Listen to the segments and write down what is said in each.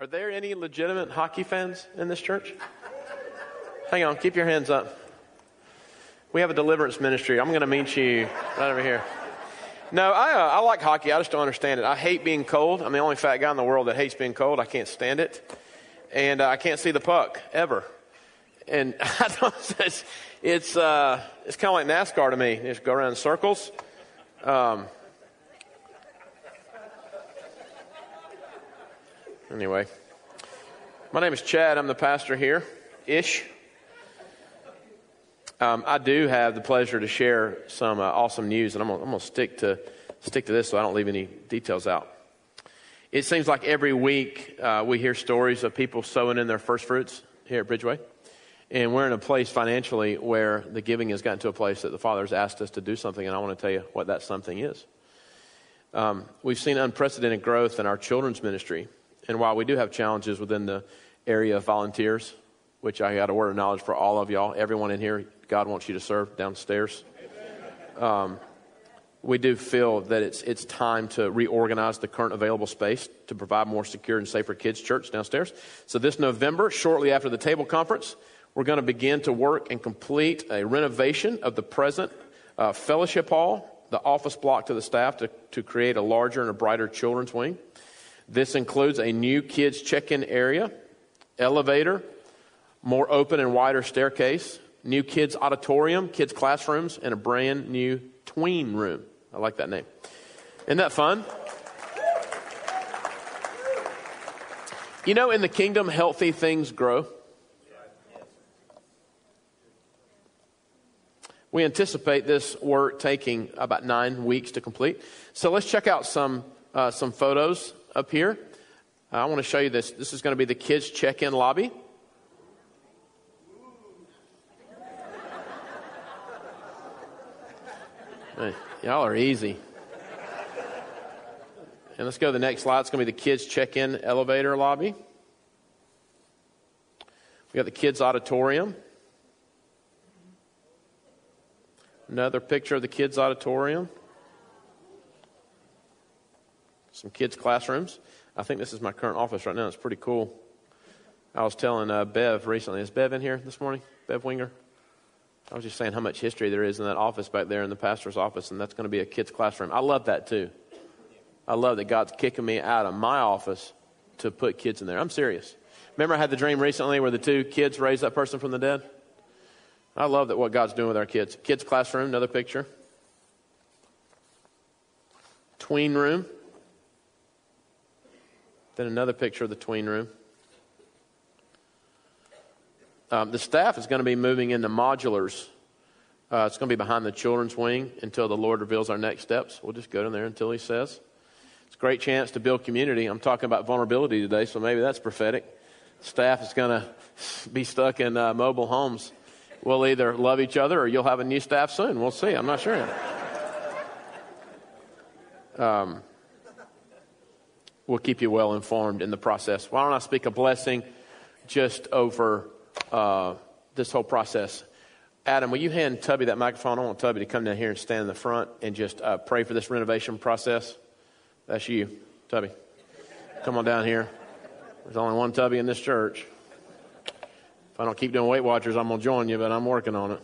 Are there any legitimate hockey fans in this church? Hang on, keep your hands up. We have a deliverance ministry. I'm going to meet you right over here. No, I, uh, I like hockey. I just don't understand it. I hate being cold. I'm the only fat guy in the world that hates being cold. I can't stand it. And uh, I can't see the puck ever. And I don't, it's, it's, uh, it's kind of like NASCAR to me. You just go around in circles. Um, anyway, my name is Chad. I'm the pastor here, ish. Um, I do have the pleasure to share some uh, awesome news, and I'm going to stick to stick to this so I don't leave any details out. It seems like every week uh, we hear stories of people sowing in their first fruits here at Bridgeway, and we're in a place financially where the giving has gotten to a place that the Father has asked us to do something, and I want to tell you what that something is. Um, we've seen unprecedented growth in our children's ministry, and while we do have challenges within the area of volunteers, which I got a word of knowledge for all of y'all, everyone in here, God wants you to serve downstairs. Um, we do feel that it's, it's time to reorganize the current available space to provide more secure and safer kids' church downstairs. So, this November, shortly after the table conference, we're going to begin to work and complete a renovation of the present uh, fellowship hall, the office block to the staff to, to create a larger and a brighter children's wing. This includes a new kids' check in area, elevator, more open and wider staircase, new kids' auditorium, kids' classrooms, and a brand new tween room. I like that name. Isn't that fun? You know, in the kingdom, healthy things grow. We anticipate this work taking about nine weeks to complete. So let's check out some, uh, some photos up here. I want to show you this. This is going to be the kids' check in lobby. Y'all are easy. And let's go to the next slide. It's going to be the kids' check in elevator lobby. We got the kids' auditorium. Another picture of the kids' auditorium. Some kids' classrooms. I think this is my current office right now. It's pretty cool. I was telling uh, Bev recently. Is Bev in here this morning? Bev Winger? I was just saying how much history there is in that office back there in the pastor's office, and that's going to be a kid's classroom. I love that too. I love that God's kicking me out of my office to put kids in there. I'm serious. Remember, I had the dream recently where the two kids raised that person from the dead? I love that what God's doing with our kids. Kids' classroom, another picture. Tween room. Then another picture of the tween room. Um, the staff is going to be moving into modulars. Uh, it's going to be behind the children's wing until the Lord reveals our next steps. We'll just go in there until He says. It's a great chance to build community. I'm talking about vulnerability today, so maybe that's prophetic. Staff is going to be stuck in uh, mobile homes. We'll either love each other or you'll have a new staff soon. We'll see. I'm not sure yet. Um, we'll keep you well informed in the process. Why don't I speak a blessing just over uh, this whole process. Adam, will you hand Tubby that microphone? I want Tubby to come down here and stand in the front and just uh, pray for this renovation process. That's you, Tubby. Come on down here. There's only one Tubby in this church. If I don't keep doing Weight Watchers, I'm going to join you, but I'm working on it.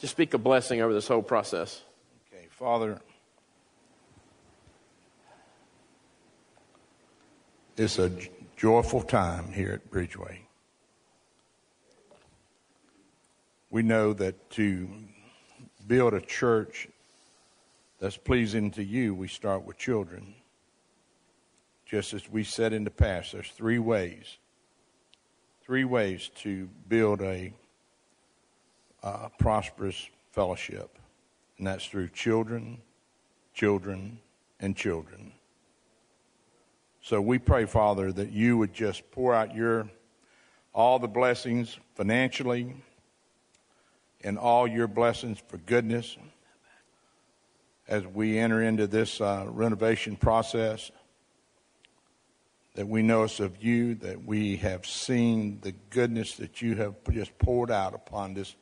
Just speak a blessing over this whole process. Okay, Father, it's a joyful time here at Bridgeway. we know that to build a church that's pleasing to you, we start with children. Just as we said in the past, there's three ways. Three ways to build a prosperous fellowship, and that's through children, children, and children. So we pray, Father, that you would just pour out your all the blessings financially, and all your blessings for goodness as we enter into this uh, renovation process. That we know it's of you, that we have seen the goodness that you have just poured out upon this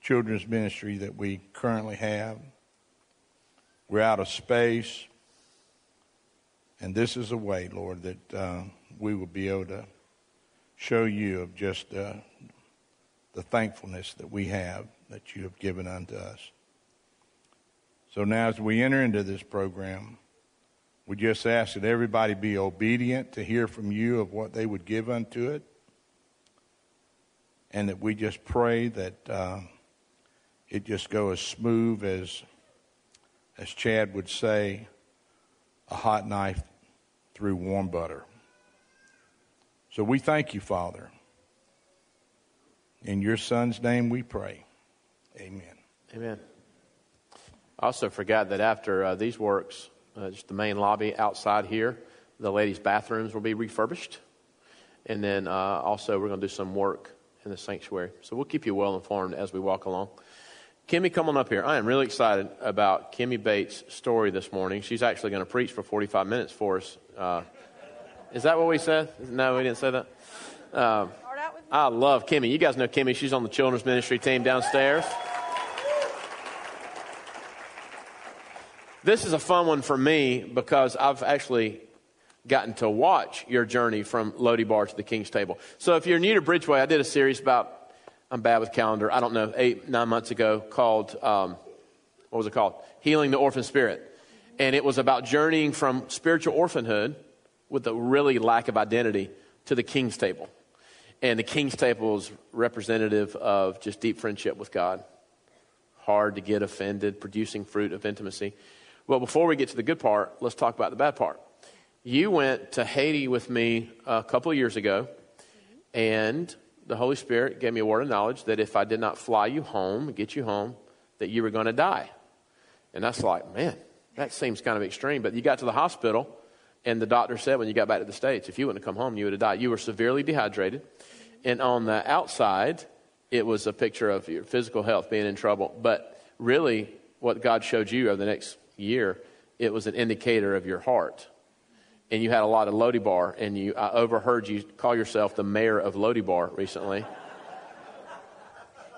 children's ministry that we currently have. We're out of space. And this is a way, Lord, that uh, we will be able to show you of just uh, the thankfulness that we have that you have given unto us. So now, as we enter into this program, we just ask that everybody be obedient to hear from you of what they would give unto it. And that we just pray that uh, it just go as smooth as, as Chad would say, a hot knife through warm butter. So we thank you, Father. In your Son's name we pray. Amen. Amen. I also forgot that after uh, these works, uh, just the main lobby outside here, the ladies' bathrooms will be refurbished. And then uh, also, we're going to do some work in the sanctuary. So we'll keep you well informed as we walk along. Kimmy, come on up here. I am really excited about Kimmy Bates' story this morning. She's actually going to preach for 45 minutes for us. Uh, is that what we said? No, we didn't say that. Uh, I love Kimmy. You guys know Kimmy. She's on the children's ministry team downstairs. This is a fun one for me because I've actually gotten to watch your journey from Lo Debar to the King's Table. So if you're new to Bridgeway, I did a series about, I'm bad with calendar, I don't know, eight, nine months ago called, um, what was it called? Healing the Orphan Spirit. And it was about journeying from spiritual orphanhood with a really lack of identity to the King's Table. And the King's Table is representative of just deep friendship with God. Hard to get offended, producing fruit of intimacy. Well, before we get to the good part, let's talk about the bad part. You went to Haiti with me a couple of years ago, and the Holy Spirit gave me a word of knowledge that if I did not fly you home, get you home, that you were going to die. And that's like, man, that seems kind of extreme. But you got to the hospital, and the doctor said when you got back to the States, if you wouldn't have come home, you would have died. You were severely dehydrated. And on the outside, it was a picture of your physical health being in trouble. But really, what God showed you over the next year, it was an indicator of your heart. And you had a lot of Lo Debar, and you, I overheard you call yourself the mayor of Lo Debar recently.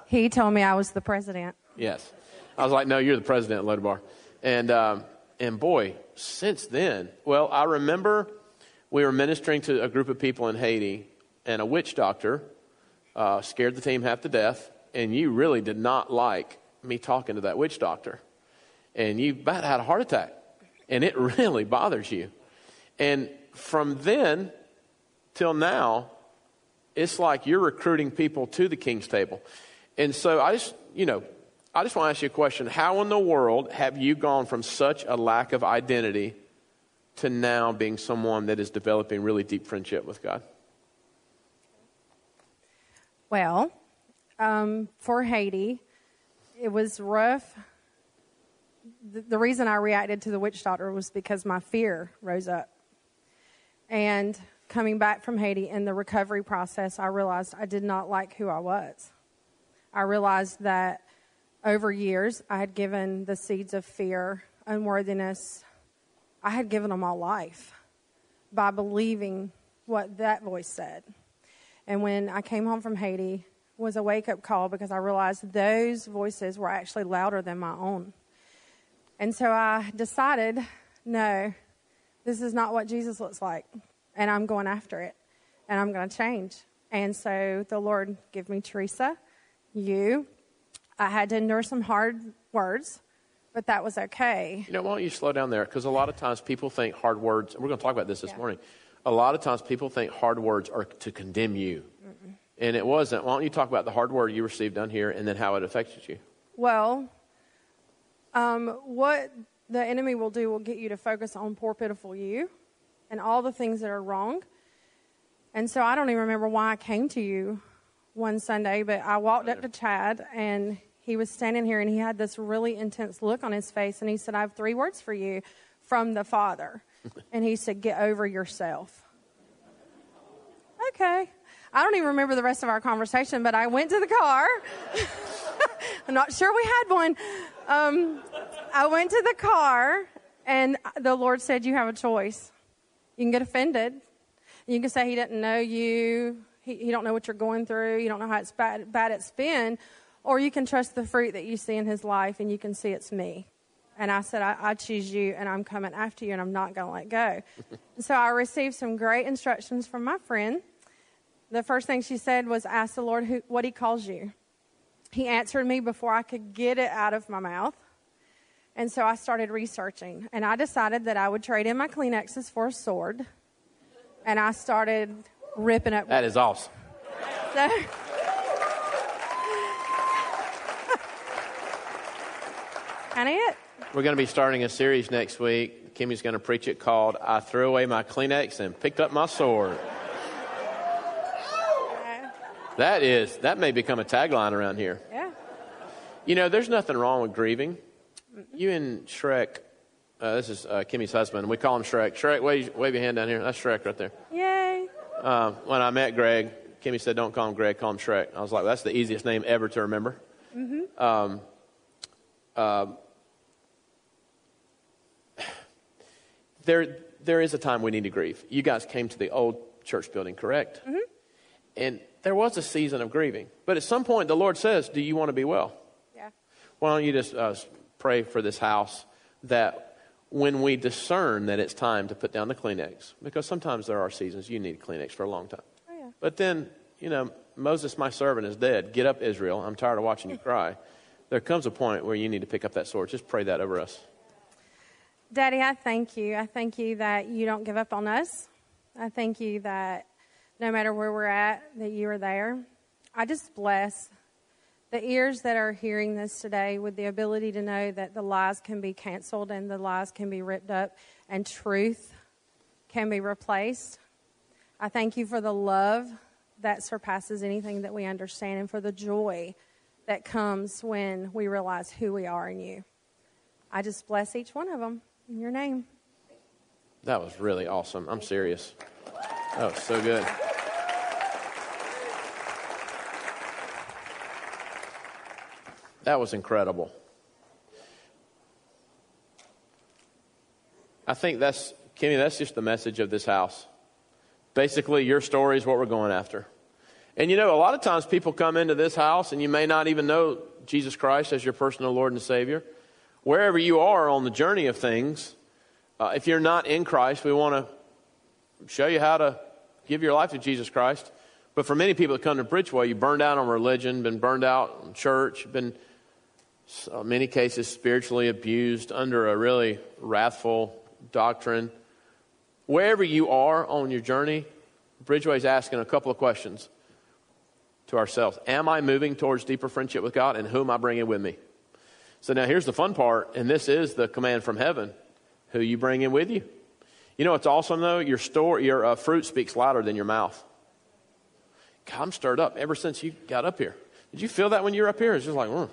He told me I was the president. Yes. I was like, no, you're the president of Lo Debar. And, um, and boy, since then, well, I remember we were ministering to a group of people in Haiti, and a witch doctor uh, scared the team half to death, and you really did not like me talking to that witch doctor and you about had a heart attack, and it really bothers you. And from then till now, it's like you're recruiting people to the king's table. And so I just, you know, I just want to ask you a question. How in the world have you gone from such a lack of identity to now being someone that is developing really deep friendship with God? Well, um, for Haiti, it was rough the, the reason I reacted to the witch doctor was because my fear rose up. And coming back from Haiti in the recovery process, I realized I did not like who I was. I realized that over years I had given the seeds of fear, unworthiness, I had given them all life by believing what that voice said. And when I came home from Haiti, was a wake up call because I realized those voices were actually louder than my own. And so I decided, no, this is not what Jesus looks like. And I'm going after it. And I'm going to change. And so the Lord gave me Teresa, you. I had to endure some hard words, but that was okay. You know, why don't you slow down there? Because a lot of times people think hard words, we're going to talk about this this yeah. morning. A lot of times people think hard words are to condemn you. Mm-mm. And it wasn't. Why don't you talk about the hard word you received down here and then how it affected you? Well, um, what the enemy will do will get you to focus on poor, pitiful you and all the things that are wrong. And so I don't even remember why I came to you one Sunday, but I walked up to Chad and he was standing here and he had this really intense look on his face and he said, I have three words for you from the Father. and he said, Get over yourself. Okay. I don't even remember the rest of our conversation, but I went to the car. I'm not sure we had one. Um, I went to the car, and the Lord said, You have a choice. You can get offended. You can say He didn't know you. He, he don't know what you're going through. You don't know how it's bad, bad it's been. Or you can trust the fruit that you see in His life, and you can see it's me. And I said, I, I choose you and I'm coming after you and I'm not going to let go. so I received some great instructions from my friend. The first thing she said was, Ask the Lord who, what He calls you. He answered me before I could get it out of my mouth. And so I started researching. And I decided that I would trade in my Kleenexes for a sword. And I started ripping up. That is awesome. So, kind of it. We're going to be starting a series next week. Kimmy's going to preach it called I Threw Away My Kleenex and Picked Up My Sword. That is, that may become a tagline around here. Yeah. You know, there's nothing wrong with grieving. You and Shrek, uh, this is uh, Kimmy's husband. We call him Shrek. Shrek, wave, wave your hand down here. That's Shrek right there. Yay. Uh, when I met Greg, Kimmy said, don't call him Greg, call him Shrek. I was like, well, that's the easiest name ever to remember. Mm-hmm. Um, there, there is a time we need to grieve. You guys came to the old church building, correct? Mm-hmm. And there was a season of grieving. But at some point, the Lord says, Do you want to be well? Yeah. Why don't you just uh, pray for this house that when we discern that it's time to put down the Kleenex, because sometimes there are seasons you need Kleenex for a long time. Oh, yeah. But then, you know, Moses, my servant, is dead. Get up, Israel. I'm tired of watching you cry. There comes a point where you need to pick up that sword. Just pray that over us. Daddy, I thank you. I thank you that you don't give up on us. I thank you that no matter where we're at, that you are there. I just bless the ears that are hearing this today with the ability to know that the lies can be canceled and the lies can be ripped up and truth can be replaced. I thank you for the love that surpasses anything that we understand and for the joy that comes when we realize who we are in you. I just bless each one of them in your name. That was really awesome. I'm serious. That was so good. That was incredible. I think that's, Kimmy, that's just the message of this house. Basically, your story is what we're going after. And you know, a lot of times people come into this house and you may not even know Jesus Christ as your personal Lord and Savior. Wherever you are on the journey of things, uh, if you're not in Christ, we want to show you how to give your life to Jesus Christ. But for many people that come to Bridgeway, you burned out on religion, been burned out on church, been so many cases spiritually abused under a really wrathful doctrine. Wherever you are on your journey, Bridgeway is asking a couple of questions to ourselves. Am I moving towards deeper friendship with God, and who am I bringing with me? So now here's the fun part, and this is the command from heaven: who you bring in with you. You know what's awesome though? Your store, your uh, fruit speaks louder than your mouth. God, I'm stirred up ever since you got up here. Did you feel that when you were up here? It's just like, mm.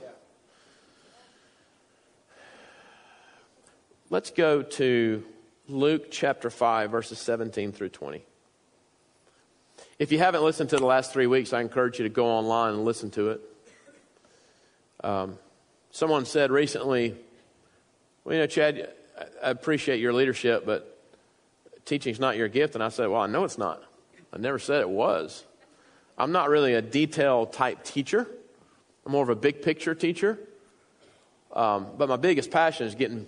Let's go to Luke chapter 5, verses 17 through 20. If you haven't listened to the last three weeks, I encourage you to go online and listen to it. Um, someone said recently, well, you know, Chad, I appreciate your leadership, but teaching's not your gift. And I said, well, I know it's not. I never said it was. I'm not really a detail type teacher. I'm more of a big picture teacher. Um, but my biggest passion is getting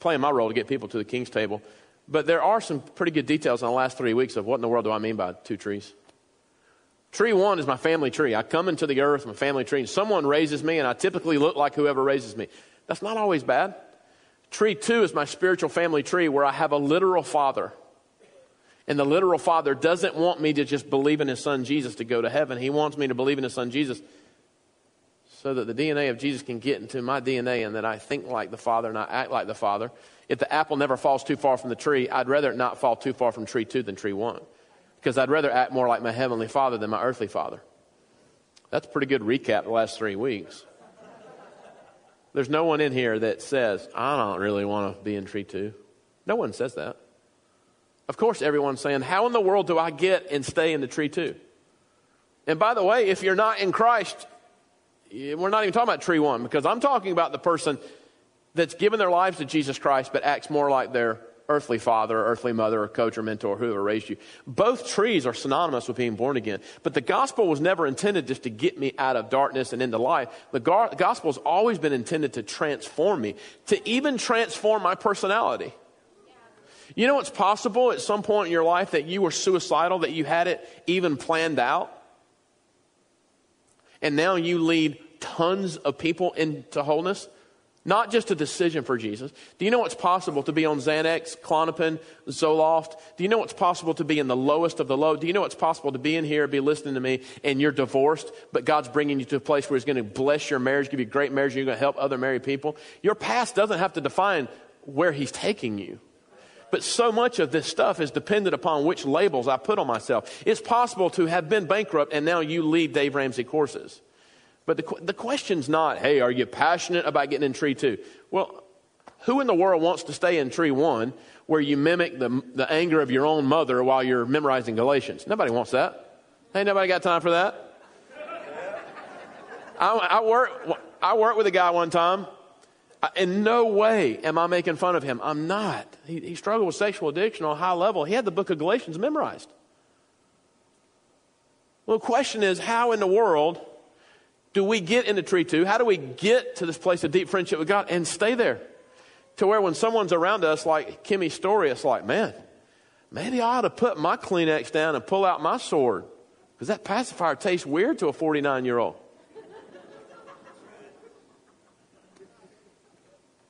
playing my role to get people to the king's table. But there are some pretty good details in the last three weeks of what in the world do I mean by two trees. Tree one is my family tree. I come into the earth, my family tree, and someone raises me, and I typically look like whoever raises me. That's not always bad. Tree two is my spiritual family tree where I have a literal father. And the literal father doesn't want me to just believe in his son Jesus to go to heaven. He wants me to believe in his son Jesus so that the DNA of Jesus can get into my DNA and that I think like the Father and I act like the Father. If the apple never falls too far from the tree, I'd rather it not fall too far from tree two than tree one. Because I'd rather act more like my heavenly Father than my earthly Father. That's a pretty good recap the last three weeks. There's no one in here that says, I don't really want to be in tree two. No one says that. Of course, everyone's saying, How in the world do I get and stay in the tree two? And by the way, if you're not in Christ, we're not even talking about tree one because I'm talking about the person that's given their lives to Jesus Christ but acts more like their earthly father, or earthly mother, or coach, or mentor, whoever raised you. Both trees are synonymous with being born again. But the gospel was never intended just to get me out of darkness and into light. The gospel has always been intended to transform me, to even transform my personality. You know it's possible at some point in your life that you were suicidal, that you had it even planned out? And now you lead tons of people into wholeness? Not just a decision for Jesus. Do you know what's possible to be on Xanax, Klonopin, Zoloft? Do you know what's possible to be in the lowest of the low? Do you know what's possible to be in here, be listening to me, and you're divorced, but God's bringing you to a place where He's going to bless your marriage, give you great marriage, and you're going to help other married people? Your past doesn't have to define where He's taking you. But so much of this stuff is dependent upon which labels I put on myself. It's possible to have been bankrupt and now you lead Dave Ramsey courses. But the, the question's not, hey, are you passionate about getting in tree two? Well, who in the world wants to stay in tree one where you mimic the, the anger of your own mother while you're memorizing Galatians? Nobody wants that. Ain't nobody got time for that. I, I, work, I worked with a guy one time. In no way am I making fun of him. I'm not. He, he struggled with sexual addiction on a high level. He had the book of Galatians memorized. Well, the question is how in the world do we get into tree two? How do we get to this place of deep friendship with God and stay there? To where when someone's around us, like Kimmy's story, it's like, man, maybe I ought to put my Kleenex down and pull out my sword. Because that pacifier tastes weird to a 49 year old.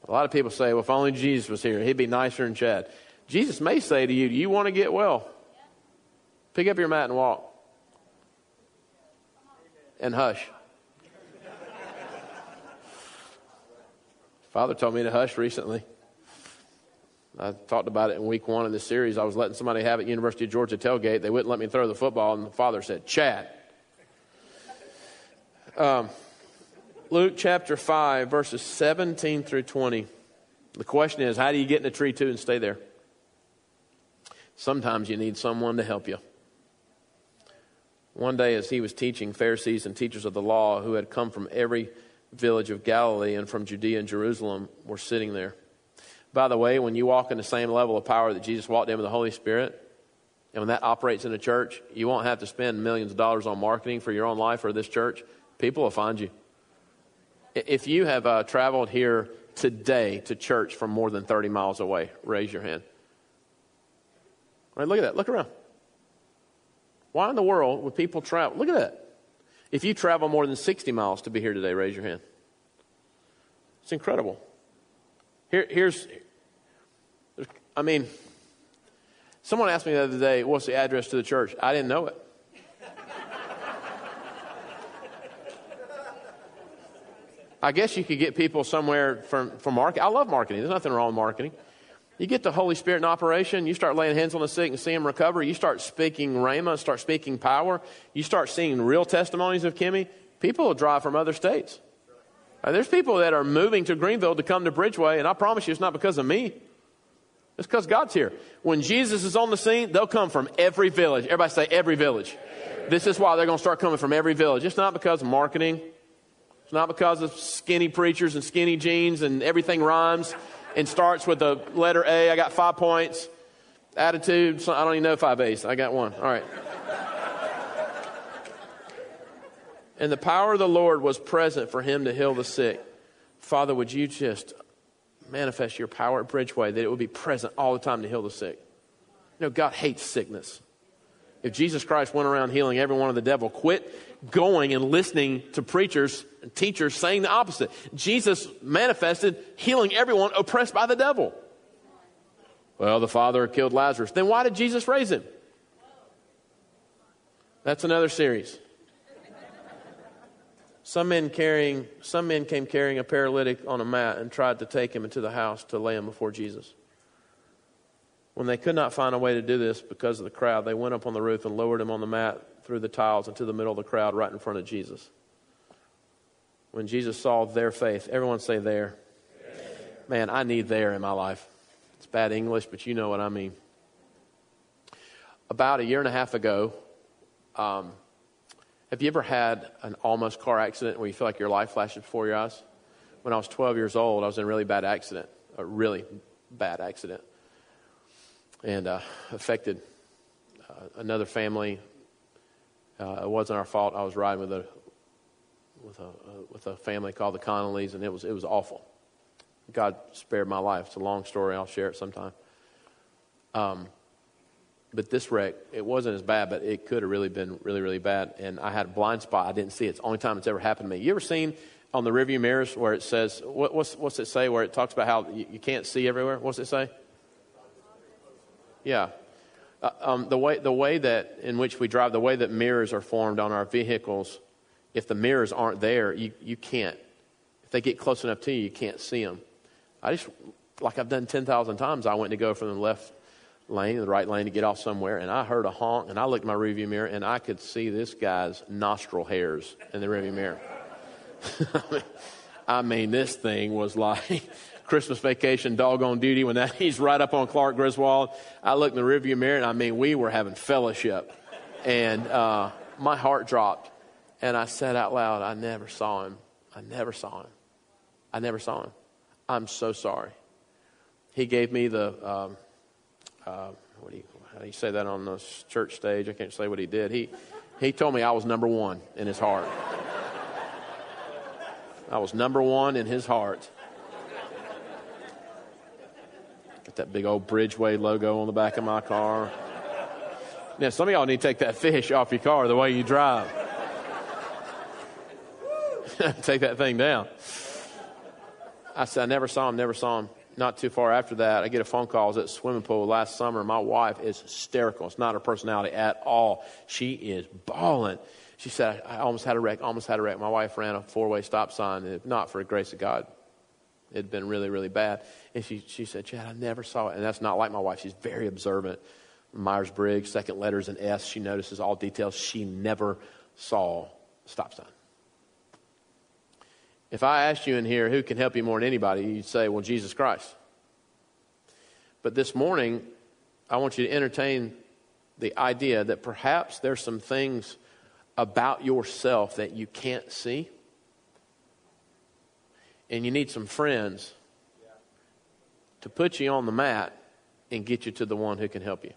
A lot of people say, well, if only Jesus was here, he'd be nicer than Chad. Jesus may say to you, do you want to get well? Pick up your mat and walk. And hush. Father told me to hush recently. I talked about it in week one of this series. I was letting somebody have it University of Georgia tailgate. They wouldn't let me throw the football, and the father said, Chad. Um, Luke chapter 5, verses 17 through 20. The question is, how do you get in a tree two and stay there? Sometimes you need someone to help you. One day, as he was teaching, Pharisees and teachers of the law who had come from every village of Galilee and from Judea and Jerusalem were sitting there. By the way, when you walk in the same level of power that Jesus walked in with the Holy Spirit, and when that operates in a church, you won't have to spend millions of dollars on marketing for your own life or this church. People will find you. If you have uh, traveled here today to church from more than 30 miles away, raise your hand. All right, look at that. Look around. Why in the world would people travel? Look at that. If you travel more than 60 miles to be here today, raise your hand. It's incredible. Here, here's, I mean, someone asked me the other day, what's the address to the church? I didn't know it. I guess you could get people somewhere from, from marketing. I love marketing. There's nothing wrong with marketing. You get the Holy Spirit in operation, you start laying hands on the sick and see them recover, you start speaking rhema, start speaking power, you start seeing real testimonies of Kimmy, people will drive from other states. Uh, there's people that are moving to Greenville to come to Bridgeway, and I promise you it's not because of me. It's because God's here. When Jesus is on the scene, they'll come from every village. Everybody say every village. This is why they're going to start coming from every village. It's not because of marketing. It's not because of skinny preachers and skinny jeans and everything rhymes and starts with the letter A. I got five points. Attitude, I don't even know five A's. I got one. All right. and the power of the Lord was present for him to heal the sick. Father, would you just manifest your power at Bridgeway that it would be present all the time to heal the sick? You know, God hates sickness. If Jesus Christ went around healing everyone of the devil, quit going and listening to preachers and teachers saying the opposite. Jesus manifested healing everyone oppressed by the devil. Well, the father killed Lazarus. Then why did Jesus raise him? That's another series. Some men carrying some men came carrying a paralytic on a mat and tried to take him into the house to lay him before Jesus. When they could not find a way to do this because of the crowd, they went up on the roof and lowered him on the mat through the tiles into the middle of the crowd right in front of Jesus. When Jesus saw their faith, everyone say there. Man, I need there in my life. It's bad English, but you know what I mean. About a year and a half ago, um, have you ever had an almost car accident where you feel like your life flashes before your eyes? When I was 12 years old, I was in a really bad accident, a really bad accident and uh, affected uh, another family. Uh, it wasn't our fault. I was riding with a with a with a family called the Connollys, and it was it was awful. God spared my life. It's a long story. I'll share it sometime. Um, but this wreck, it wasn't as bad, but it could have really been really, really bad. And I had a blind spot. I didn't see it. It's the only time it's ever happened to me. You ever seen on the rearview mirrors where it says, what, what's, what's it say where it talks about how you, you can't see everywhere? What's it say? Yeah. Uh, um, the, way, the way that in which we drive, the way that mirrors are formed on our vehicles, if the mirrors aren't there, you, you can't. If they get close enough to you, you can't see them. I just, like I've done 10,000 times, I went to go from the left lane, to the right lane to get off somewhere, and I heard a honk, and I looked in my rearview mirror, and I could see this guy's nostril hairs in the rearview mirror. I mean, this thing was like Christmas vacation, dog on duty. When that he's right up on Clark Griswold, I looked in the rearview mirror, and I mean, we were having fellowship, and uh, my heart dropped, and I said out loud, "I never saw him. I never saw him. I never saw him. I'm so sorry." He gave me the. Um, uh, what do you, how do you say that on the church stage? I can't say what he did. He, he told me I was number one in his heart. I was number one in his heart. Got that big old Bridgeway logo on the back of my car. Now, some of y'all need to take that fish off your car the way you drive. take that thing down. I said, I never saw him, never saw him not too far after that, I get a phone call. I was at swimming pool last summer. My wife is hysterical. It's not her personality at all. She is bawling. She said, I almost had a wreck, almost had a wreck. My wife ran a four way stop sign, if not for the grace of God. It had been really, really bad. And she, she said, Chad, I never saw it. And that's not like my wife. She's very observant. Myers Briggs, second letter's an S. She notices all details. She never saw stop sign. If I asked you in here who can help you more than anybody, you'd say, well, Jesus Christ. But this morning, I want you to entertain the idea that perhaps there's some things about yourself that you can't see. And you need some friends to put you on the mat and get you to the one who can help you.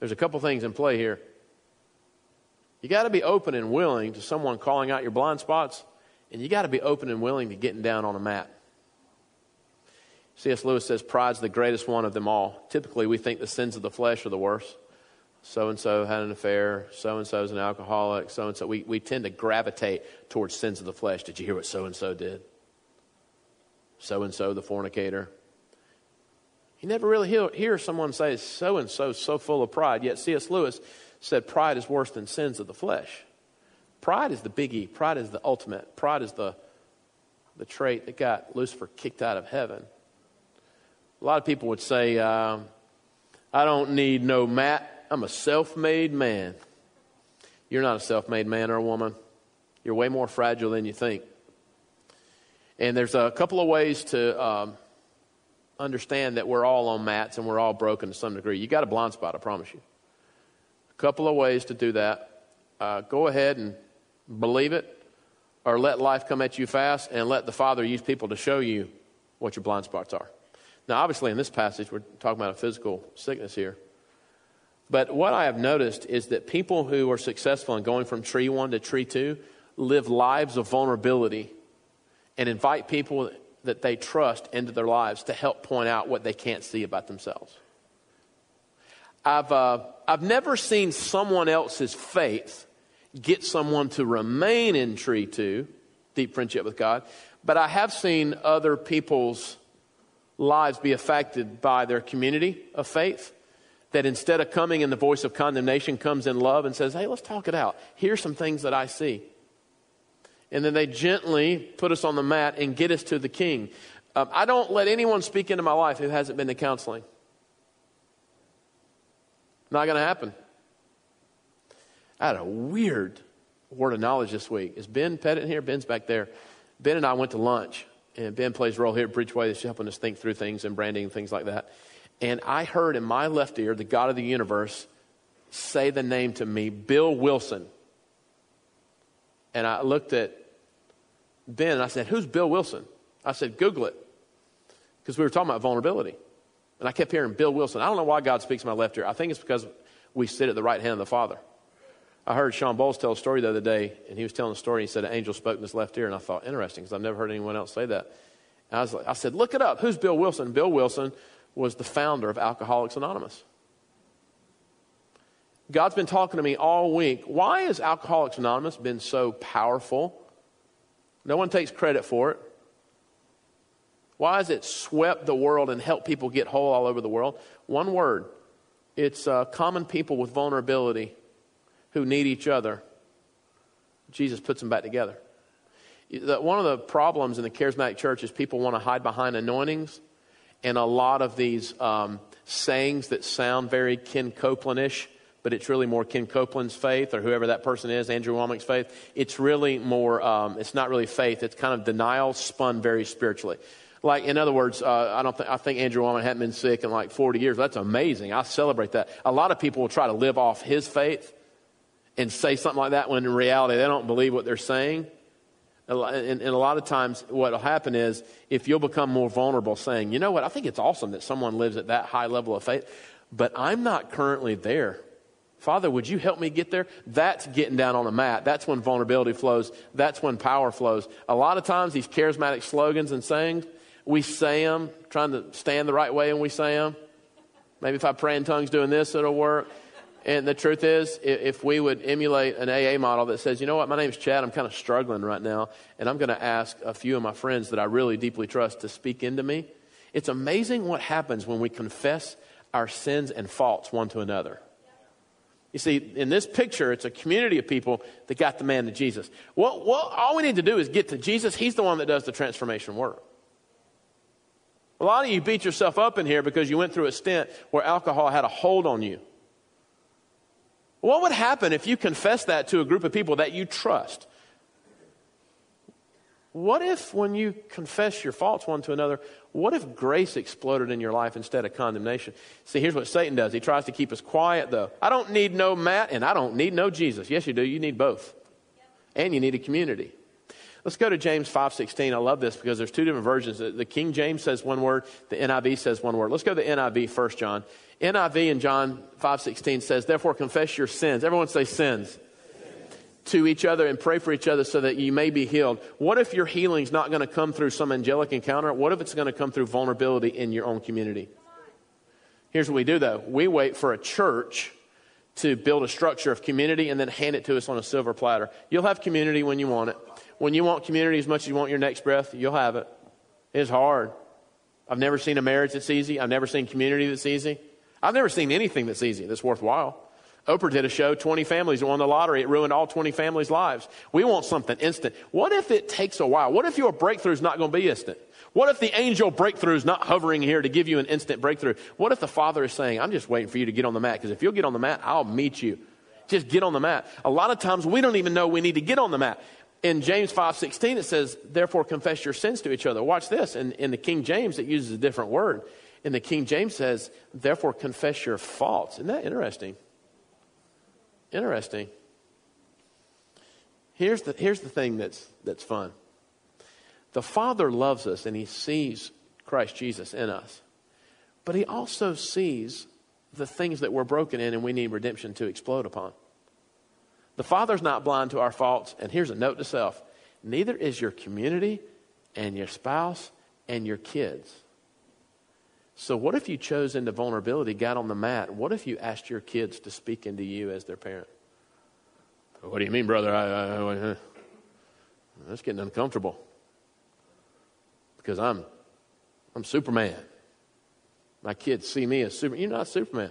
There's a couple things in play here. You got to be open and willing to someone calling out your blind spots and you got to be open and willing to getting down on a mat. C.S. Lewis says pride's the greatest one of them all. Typically, we think the sins of the flesh are the worst. So and so had an affair. So and so is an alcoholic. So and so. We, we tend to gravitate towards sins of the flesh. Did you hear what so and so did? So and so, the fornicator. You never really hear, hear someone say, so and so, so full of pride. Yet C.S. Lewis said pride is worse than sins of the flesh. Pride is the biggie. Pride is the ultimate. Pride is the, the trait that got Lucifer kicked out of heaven. A lot of people would say, uh, I don't need no mat. I'm a self made man. You're not a self made man or a woman. You're way more fragile than you think. And there's a couple of ways to um, understand that we're all on mats and we're all broken to some degree. You got a blind spot, I promise you. A couple of ways to do that. Uh, go ahead and believe it, or let life come at you fast and let the Father use people to show you what your blind spots are. Now, obviously, in this passage, we're talking about a physical sickness here. But what I have noticed is that people who are successful in going from tree one to tree two live lives of vulnerability and invite people that they trust into their lives to help point out what they can't see about themselves. I've, uh, I've never seen someone else's faith get someone to remain in tree two, deep friendship with God, but I have seen other people's lives be affected by their community of faith. That instead of coming in the voice of condemnation, comes in love and says, Hey, let's talk it out. Here's some things that I see. And then they gently put us on the mat and get us to the king. Um, I don't let anyone speak into my life who hasn't been to counseling. Not going to happen. I had a weird word of knowledge this week. Is Ben Pettit here? Ben's back there. Ben and I went to lunch, and Ben plays a role here at Bridgeway that's helping us think through things and branding and things like that. And I heard in my left ear the God of the universe say the name to me, Bill Wilson. And I looked at Ben and I said, Who's Bill Wilson? I said, Google it. Because we were talking about vulnerability. And I kept hearing Bill Wilson. I don't know why God speaks in my left ear. I think it's because we sit at the right hand of the Father. I heard Shawn Bolz tell a story the other day, and he was telling a story. He said an angel spoke in his left ear, and I thought, interesting, because I've never heard anyone else say that. And I, was like, I said, look it up. Who's Bill Wilson? Bill Wilson was the founder of Alcoholics Anonymous. God's been talking to me all week. Why has Alcoholics Anonymous been so powerful? No one takes credit for it. Why has it swept the world and helped people get whole all over the world? One word it's uh, common people with vulnerability who need each other. Jesus puts them back together. One of the problems in the charismatic church is people want to hide behind anointings and a lot of these um, sayings that sound very Ken Copelandish, but it's really more Ken Copeland's faith or whoever that person is, Andrew Wommack's faith. It's really more, um, it's not really faith, it's kind of denial spun very spiritually. Like, in other words, uh, I don't think, I think Andrew Wommack hadn't been sick in like 40 years. That's amazing. I celebrate that. A lot of people will try to live off his faith and say something like that when in reality they don't believe what they're saying. And, a lot of times, what will happen is if you'll become more vulnerable, saying, you know what, I think it's awesome that someone lives at that high level of faith, but I'm not currently there. Father, would you help me get there? That's getting down on the mat. That's when vulnerability flows. That's when power flows. A lot of times, these charismatic slogans and sayings, we say them, trying to stand the right way and we say them. Maybe if I pray in tongues doing this, it'll work. And the truth is, if we would emulate an AA model that says, you know what, my name's Chad, I'm kind of struggling right now, and I'm going to ask a few of my friends that I really deeply trust to speak into me. It's amazing what happens when we confess our sins and faults one to another. You see, in this picture, it's a community of people that got the man to Jesus. Well, well, all we need to do is get to Jesus. He's the one that does the transformation work. A lot of you beat yourself up in here because you went through a stint where alcohol had a hold on you. What would happen if you confess that to a group of people that you trust? What if, when you confess your faults one to another, what if grace exploded in your life instead of condemnation? See, here's what Satan does. He tries to keep us quiet, though. I don't need no mat, and I don't need no Jesus. Yes, you do. You need both. And you need a community. Let's go to James 5.16. I love this because there's two different versions. The King James says one word. The NIV says one word. Let's go to the NIV first, John. NIV in John 5.16 says, Therefore confess your sins. Everyone say sins. To each other and pray for each other so that you may be healed. What if your healing's not going to come through some angelic encounter? What if it's going to come through vulnerability in your own community? Here's what we do though we wait for a church to build a structure of community and then hand it to us on a silver platter. You'll have community when you want it. When you want community as much as you want your next breath, you'll have it. It's hard. I've never seen a marriage that's easy. I've never seen community that's easy. I've never seen anything that's easy, that's worthwhile. Oprah did a show, 20 families won the lottery. It ruined all 20 families' lives. We want something instant. What if it takes a while? What if your breakthrough is not going to be instant? What if the angel breakthrough is not hovering here to give you an instant breakthrough? What if the Father is saying, I'm just waiting for you to get on the mat? Because if you'll get on the mat, I'll meet you. Just get on the mat. A lot of times we don't even know we need to get on the mat. In James 5.16, it says, therefore confess your sins to each other. Watch this. In, in the King James, it uses a different word. In the King James says, therefore confess your faults. Isn't that interesting? Interesting. Here's the, here's the thing that's, that's fun. The Father loves us and He sees Christ Jesus in us. But He also sees the things that we're broken in and we need redemption to explode upon. The Father's not blind to our faults. And here's a note to self neither is your community and your spouse and your kids. So, what if you chose into vulnerability, got on the mat? What if you asked your kids to speak into you as their parent? What do you mean, brother? I, I, I, that's getting uncomfortable because I'm, I'm Superman. My kids see me as Superman. You're not Superman.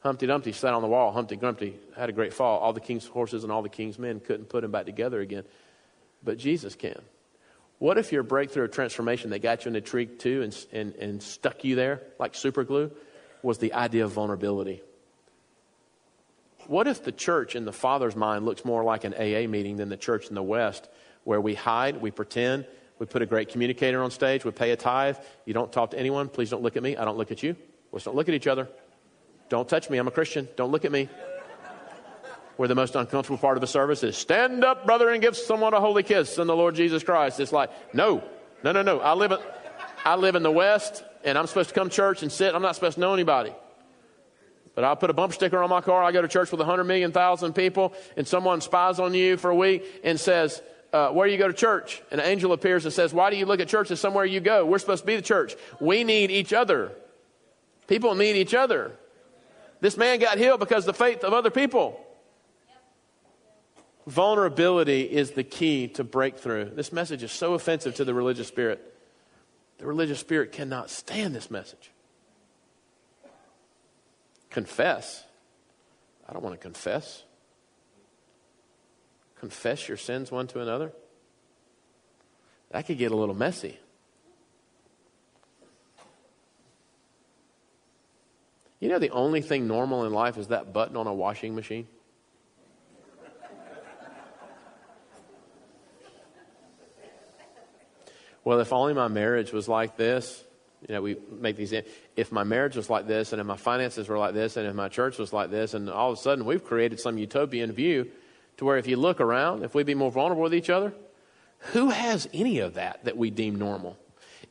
Humpty Dumpty sat on the wall. Humpty Dumpty had a great fall. All the king's horses and all the king's men couldn't put him back together again. But Jesus can. What if your breakthrough or transformation that got you in the tree two and, and, and stuck you there like super glue was the idea of vulnerability? What if the church in the Father's mind looks more like an AA meeting than the church in the West, where we hide, we pretend, we put a great communicator on stage, we pay a tithe, you don't talk to anyone, please don't look at me, I don't look at you. Let's don't look at each other. Don't touch me, I'm a Christian, don't look at me where the most uncomfortable part of the service is stand up, brother, and give someone a holy kiss in the Lord Jesus Christ. It's like, no, no, no, no. I live, I live in the West, and I'm supposed to come to church and sit. I'm not supposed to know anybody. But I'll put a bumper sticker on my car. I go to church with 100 million thousand people, and someone spies on you for a week and says, uh, Where do you go to church? And an angel appears and says, Why do you look at church as somewhere you go? We're supposed to be the church. We need each other. People need each other. This man got healed because of the faith of other people. Vulnerability is the key to breakthrough. This message is so offensive to the religious spirit. The religious spirit cannot stand this message. Confess. I don't want to confess. Confess your sins one to another. That could get a little messy. You know, the only thing normal in life is that button on a washing machine? well, if only my marriage was like this, you know, we make these. If my marriage was like this, and if my finances were like this, and if my church was like this, and all of a sudden we've created some utopian view to where if you look around, if we'd be more vulnerable with each other, who has any of that that we deem normal?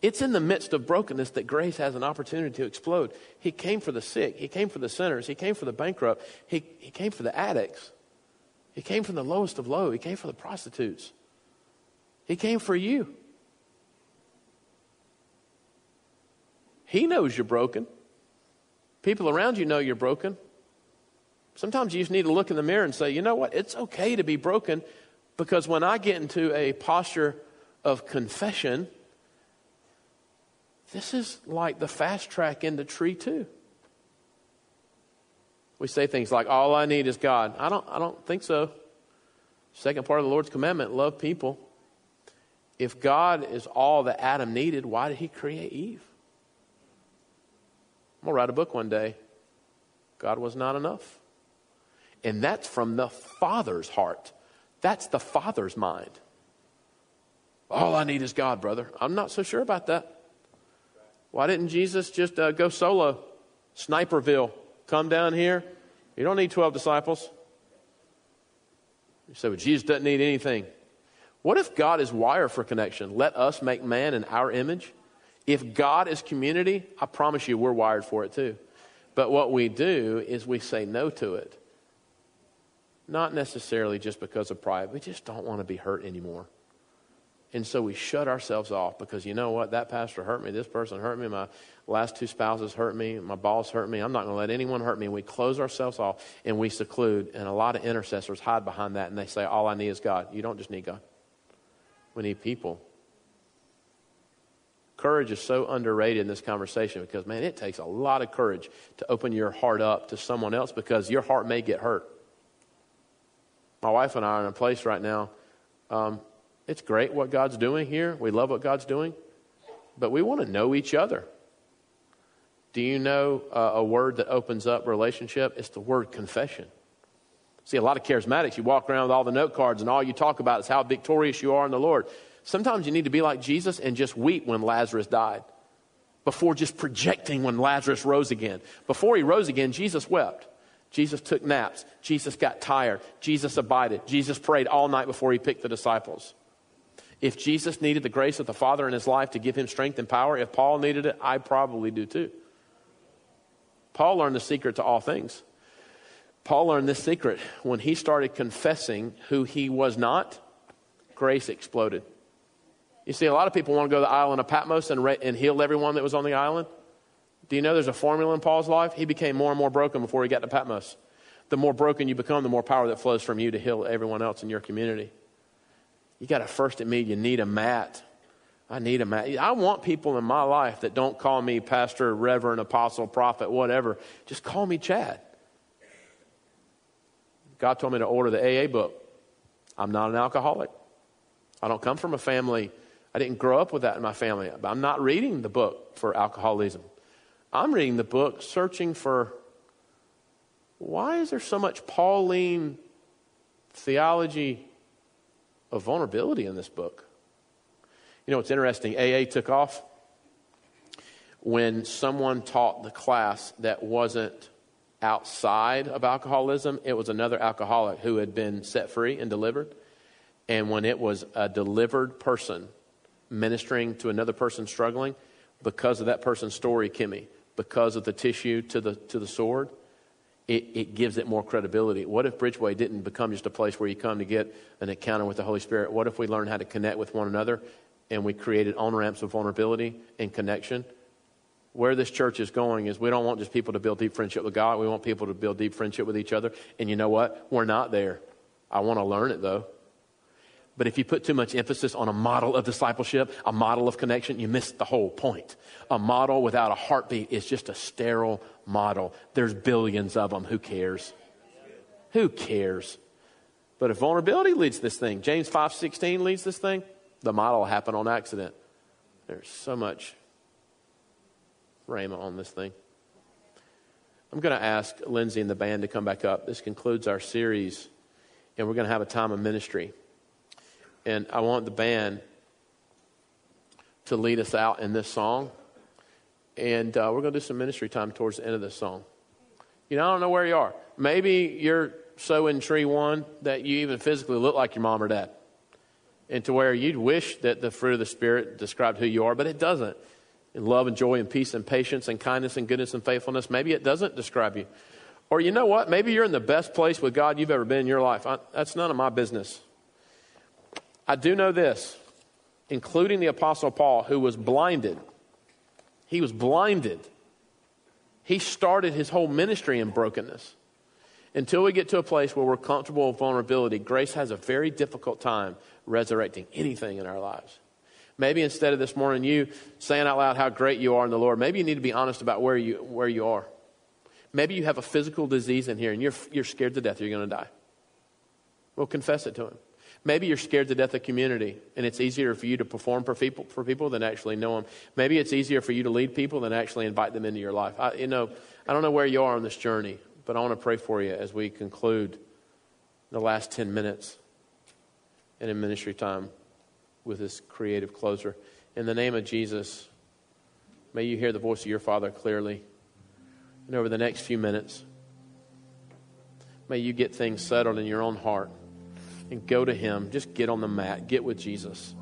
It's in the midst of brokenness that grace has an opportunity to explode. He came for the sick. He came for the sinners. He came for the bankrupt. He, he came for the addicts. He came from the lowest of low. He came for the prostitutes. He came for you. He knows you're broken. People around you know you're broken. Sometimes you just need to look in the mirror and say, you know what? It's okay to be broken because when I get into a posture of confession, this is like the fast track into tree two. We say things like, all I need is God. I don't, I don't think so. Second part of the Lord's commandment love people. If God is all that Adam needed, why did he create Eve? I'm going to write a book one day. God was not enough. And that's from the Father's heart. That's the Father's mind. All I need is God, brother. I'm not so sure about that. Why didn't Jesus just uh, go solo? Sniperville. Come down here. You don't need 12 disciples. You say, well, Jesus doesn't need anything. What if God is wire for connection? Let us make man in our image. If God is community, I promise you we're wired for it too. But what we do is we say no to it. Not necessarily just because of pride. We just don't want to be hurt anymore. And so we shut ourselves off because you know what? That pastor hurt me. This person hurt me. My last two spouses hurt me. My boss hurt me. I'm not going to let anyone hurt me. We close ourselves off and we seclude. And a lot of intercessors hide behind that and they say, All I need is God. You don't just need God, we need people. Courage is so underrated in this conversation because, man, it takes a lot of courage to open your heart up to someone else because your heart may get hurt. My wife and I are in a place right now. Um, it's great what God's doing here. We love what God's doing, but we want to know each other. Do you know uh, a word that opens up relationship? It's the word confession. See, a lot of charismatics, you walk around with all the note cards and all you talk about is how victorious you are in the Lord. Sometimes you need to be like Jesus and just weep when Lazarus died before just projecting when Lazarus rose again. Before he rose again, Jesus wept. Jesus took naps. Jesus got tired. Jesus abided. Jesus prayed all night before he picked the disciples. If Jesus needed the grace of the Father in his life to give him strength and power, if Paul needed it, I probably do too. Paul learned the secret to all things. Paul learned this secret when he started confessing who he was not, grace exploded. You see, a lot of people want to go to the island of Patmos and, re- and heal everyone that was on the island. Do you know there's a formula in Paul's life? He became more and more broken before he got to Patmos. The more broken you become, the more power that flows from you to heal everyone else in your community. You got to first admit you need a mat. I need a mat. I want people in my life that don't call me pastor, reverend, apostle, prophet, whatever. Just call me Chad. God told me to order the AA book. I'm not an alcoholic. I don't come from a family I didn't grow up with that in my family. I'm not reading the book for alcoholism. I'm reading the book searching for why is there so much Pauline theology of vulnerability in this book? You know it's interesting? AA took off when someone taught the class that wasn't outside of alcoholism, it was another alcoholic who had been set free and delivered. And when it was a delivered person ministering to another person struggling, because of that person's story, Kimmy, because of the tissue to the, to the sword, it, it gives it more credibility. What if Bridgeway didn't become just a place where you come to get an encounter with the Holy Spirit? What if we learned how to connect with one another and we created on ramps of vulnerability and connection? Where this church is going is we don't want just people to build deep friendship with God. We want people to build deep friendship with each other. And you know what? We're not there. I want to learn it though. But if you put too much emphasis on a model of discipleship, a model of connection, you miss the whole point. A model without a heartbeat is just a sterile model. There's billions of them. Who cares? Who cares? But if vulnerability leads this thing, James 5:16 leads this thing, the model will happen on accident. There's so much rhema on this thing. I'm going to ask Lindsay and the band to come back up. This concludes our series, and we're going to have a time of ministry. And I want the band to lead us out in this song. And uh, we're going to do some ministry time towards the end of this song. You know, I don't know where you are. Maybe you're so in tree one that you even physically look like your mom or dad. And to where you'd wish that the fruit of the Spirit described who you are, but it doesn't. In love and joy and peace and patience and kindness and goodness and faithfulness, maybe it doesn't describe you. Or you know what? Maybe you're in the best place with God you've ever been in your life. I, that's none of my business. I do know this, including the Apostle Paul, who was blinded. He was blinded. He started his whole ministry in brokenness. Until we get to a place where we're comfortable with vulnerability, grace has a very difficult time resurrecting anything in our lives. Maybe instead of this morning you saying out loud how great you are in the Lord, maybe you need to be honest about where you, where you are. Maybe you have a physical disease in here and you're, you're scared to death you're going to die. Well, confess it to Him. Maybe you're scared to death of community, and it's easier for you to perform for people, for people than actually know them. Maybe it's easier for you to lead people than actually invite them into your life. I, you know, I don't know where you are on this journey, but I want to pray for you as we conclude the last 10 minutes and in ministry time with this creative closer. In the name of Jesus, may you hear the voice of your Father clearly. And over the next few minutes, may you get things settled in your own heart and go to Him. Just get on the mat, get with Jesus.